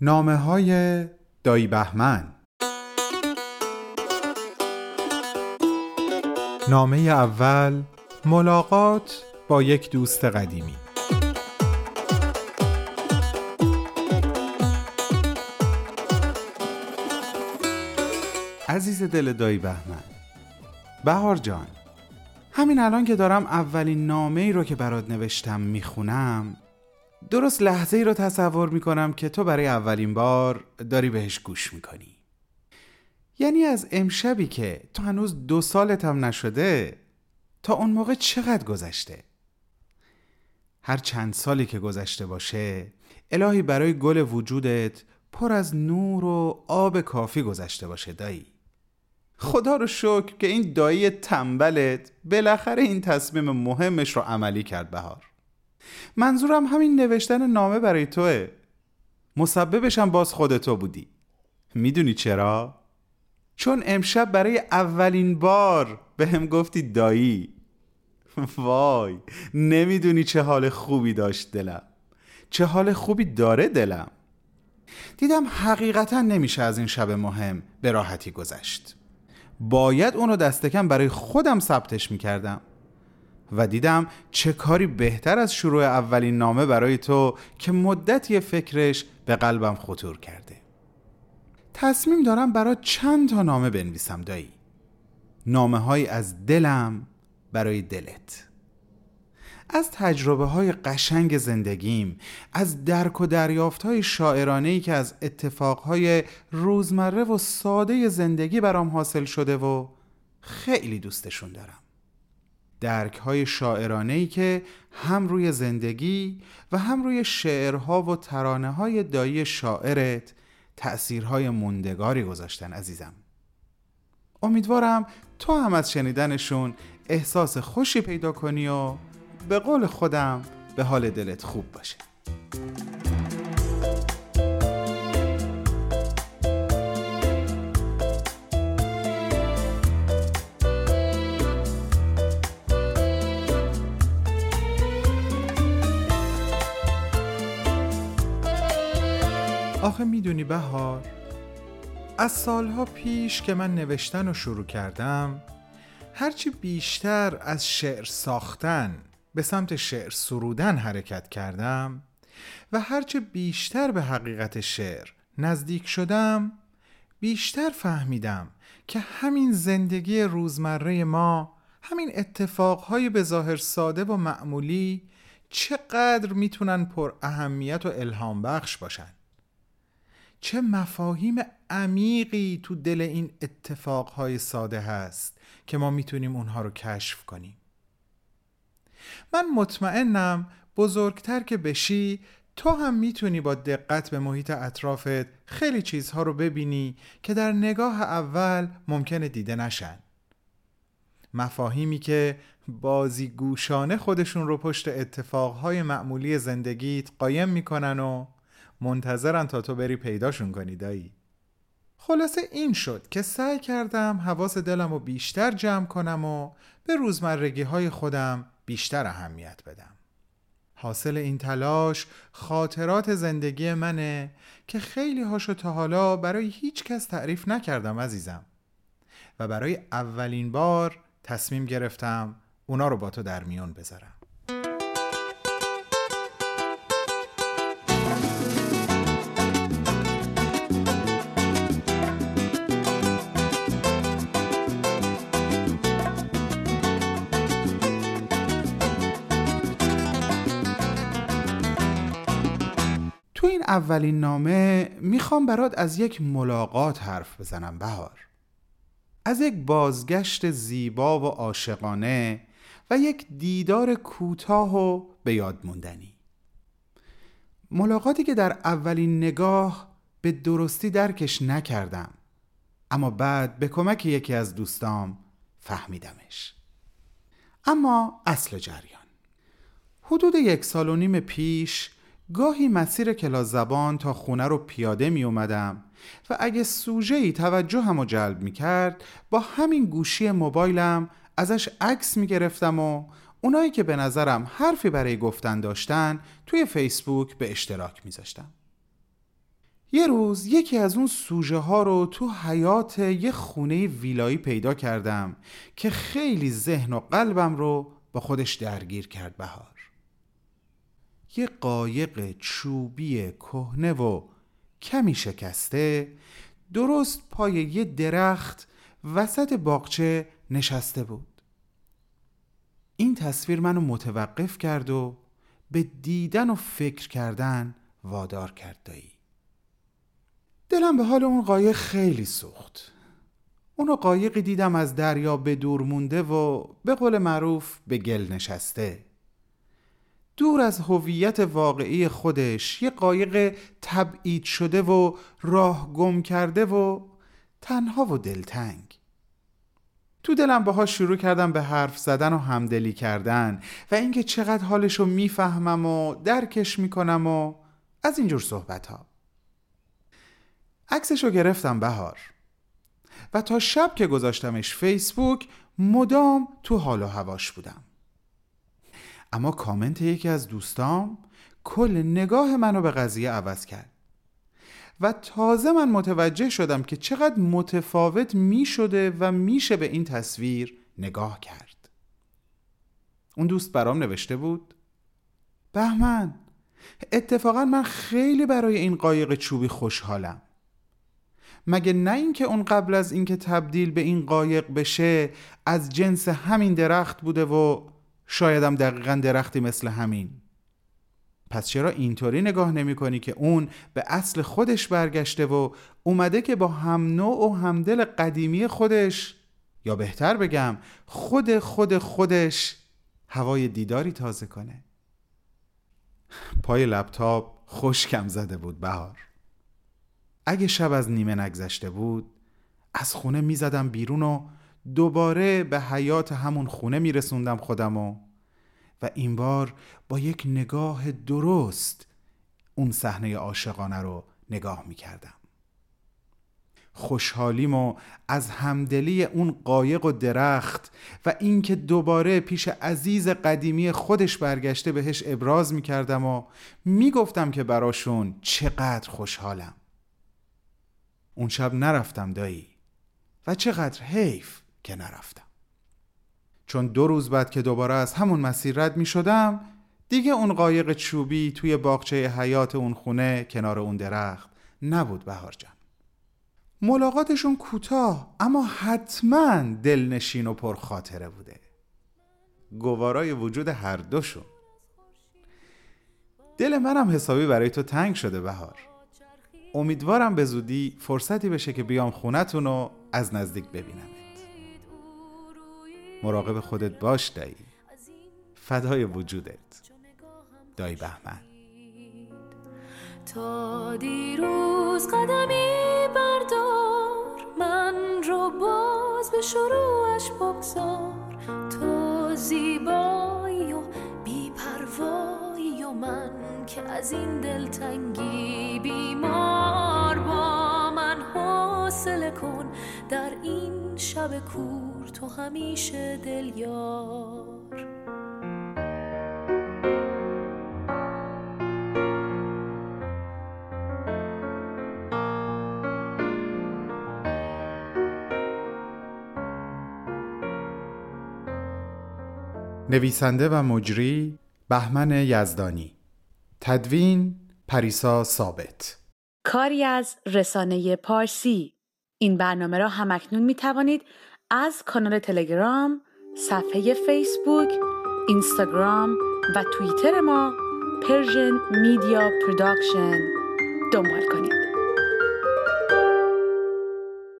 نامه های دایی بهمن. نامه اول ملاقات با یک دوست قدیمی. عزیز دل دایی بهمن بهار جان همین الان که دارم اولین نامه ای رو که برات نوشتم می‌خونم درست لحظه ای رو تصور می‌کنم که تو برای اولین بار داری بهش گوش می‌کنی. یعنی از امشبی که تو هنوز دو سالت هم نشده تا اون موقع چقدر گذشته؟ هر چند سالی که گذشته باشه الهی برای گل وجودت پر از نور و آب کافی گذشته باشه دایی. خدا رو شکر که این دایی تنبلت بالاخره این تصمیم مهمش رو عملی کرد بهار. منظورم همین نوشتن نامه برای توه. مسببش هم باز خود تو بودی. می‌دونی چرا؟ چون امشب برای اولین بار به هم گفتی دایی. وای نمی‌دونی چه حال خوبی داشت دلم. چه حال خوبی داره دلم. دیدم حقیقتا نمیشه از این شب مهم به راحتی گذشت. باید اونو دستکم برای خودم ثبتش می‌کردم. و دیدم چه کاری بهتر از شروع اولین نامه برای تو که مدتی فکرش به قلبم خطور کرده. تصمیم دارم برای چند تا نامه بنویسم دایی. نامه های از دلم برای دلت. از تجربه های قشنگ زندگیم از درک و دریافت های شاعرانه ای که از اتفاق های روزمره و ساده زندگی برام حاصل شده و خیلی دوستشون دارم. درک های شاعرانه که هم روی زندگی و هم روی شعرها و ترانه های دایی شاعرت تأثیرهای مندگاری گذاشتن عزیزم. امیدوارم تو هم از شنیدنشون احساس خوشی پیدا کنی و به قول خودم به حال دلت خوب باشه. آخه می‌دونی بهار از سالها پیش که من نوشتن رو شروع کردم هرچی بیشتر از شعر ساختن به سمت شعر سرودن حرکت کردم و هرچه بیشتر به حقیقت شعر نزدیک شدم بیشتر فهمیدم که همین زندگی روزمره ما همین اتفاقهای به ظاهر ساده و معمولی چقدر می‌تونن پر اهمیت و الهام بخش باشن. چه مفاهیم عمیقی تو دل این اتفاقهای ساده هست که ما می‌تونیم اونها رو کشف کنیم. من مطمئنم بزرگتر که بشی تو هم می‌تونی با دقت به محیط اطرافت خیلی چیزها رو ببینی که در نگاه اول ممکنه دیده نشن. مفاهیمی که بازیگوشانه خودشون رو پشت اتفاقهای معمولی زندگیت قایم می‌کنن و منتظرن تا تو بری پیداشون کنی دایی. خلاصه این شد که سعی کردم حواس دلم رو بیشتر جمع کنم و به روزمرگی های خودم بیشتر اهمیت بدم. حاصل این تلاش خاطرات زندگی منه که خیلی هاشو تا حالا برای هیچ کس تعریف نکردم عزیزم. و برای اولین بار تصمیم گرفتم اونا رو با تو در میون بذارم. اولین نامه می‌خوام برات از یک ملاقات حرف بزنم بهار. از یک بازگشت زیبا و عاشقانه و یک دیدار کوتاه و به یاد موندنی. ملاقاتی که در اولین نگاه به درستی درکش نکردم اما بعد به کمک یکی از دوستام فهمیدمش. اما اصل جریان. حدود یک سال و نیم پیش گاهی مسیر کلاس زبان تا خونه رو پیاده می اومدم و اگه سوژه ای توجه همو جلب می کرد با همین گوشی موبایلم ازش عکس می گرفتم و اونایی که به نظرم حرفی برای گفتن داشتن توی فیسبوک به اشتراک می زاشتم. یه روز یکی از اون سوژه ها رو تو حیات یه خونه ویلایی پیدا کردم که خیلی ذهن و قلبم رو با خودش درگیر کرد بهار یه قایق چوبی کهنه و کمی شکسته درست پای یه درخت وسط باغچه نشسته بود. این تصویر منو متوقف کرد و به دیدن و فکر کردن وادار کرد دایی. دلم به حال اون قایق خیلی سوخت. اونو قایقی دیدم از دریا به دور مونده و به قول معروف به گل نشسته. دور از هویت واقعی خودش یه قایق تبعید شده و راه گم کرده و تنها و دلتنگ. تو دلم باهاش شروع کردم به حرف زدن و همدلی کردن و اینکه چقدر حالشو می‌فهمم و درکش می‌کنم و از اینجور صحبت ها عکسشو گرفتم بهار. و تا شب که گذاشتمش فیسبوک مدام تو حال و هواش بودم. اما کامنت یکی از دوستام کل نگاه منو به قضیه عوض کرد. و تازه من متوجه شدم که چقدر متفاوت می شده و میشه به این تصویر نگاه کرد. اون دوست برام نوشته بود بهمن اتفاقا من خیلی برای این قایق چوبی خوشحالم. مگه نه اینکه اون قبل از اینکه تبدیل به این قایق بشه از جنس همین درخت بوده و شایدم دقیقا درختی مثل همین. پس چرا اینطوری نگاه نمی کنی که اون به اصل خودش برگشته و اومده که با هم نوع و همدل قدیمی خودش یا بهتر بگم خود خود خودش هوای دیداری تازه کنه؟ پای لپتاپ خوشکم زده بود بهار. اگه شب از نیمه نگذشته بود از خونه می‌زدم بیرون و دوباره به حیات همون خونه میرسوندم خودم و و این بار با یک نگاه درست اون صحنه عاشقانه رو نگاه می‌کردم. خوشحالیمو از همدلی اون قایق و درخت و اینکه دوباره پیش عزیز قدیمی خودش برگشته بهش ابراز می‌کردم و می‌گفتم که براشون چقدر خوشحالم. اون شب نرفتم دایی و چقدر حیف که نرفتم. چون دو روز بعد که دوباره از همون مسیر رد می شدم دیگه اون قایق چوبی توی باغچه حیات اون خونه کنار اون درخت نبود بهار جان. ملاقاتشون کوتاه اما حتما دلنشین و پرخاطره بوده. گوارای وجود هر دوشون. دل منم حسابی برای تو تنگ شده بهار. امیدوارم به زودی فرصتی بشه که بیام خونتون رو از نزدیک ببینمت. مراقب خودت باش دایی. فدای وجودت. دایی بهمن. تا دیروز قدمی بردار من رو باز به شروعش بگذار. تو زیبایی و بیپروایی و من که از این دلتنگی بیمار. حوصله کن. در این شب کور تو همیشه دل یار نویسنده و مجری بهمن یزدانی. تدوین پریسا ثابت. کاری از رسانه پارسی. این برنامه را هم‌اکنون می توانید از کانال تلگرام، صفحه فیسبوک، اینستاگرام و توییتر ما Persian Media Production دنبال کنید.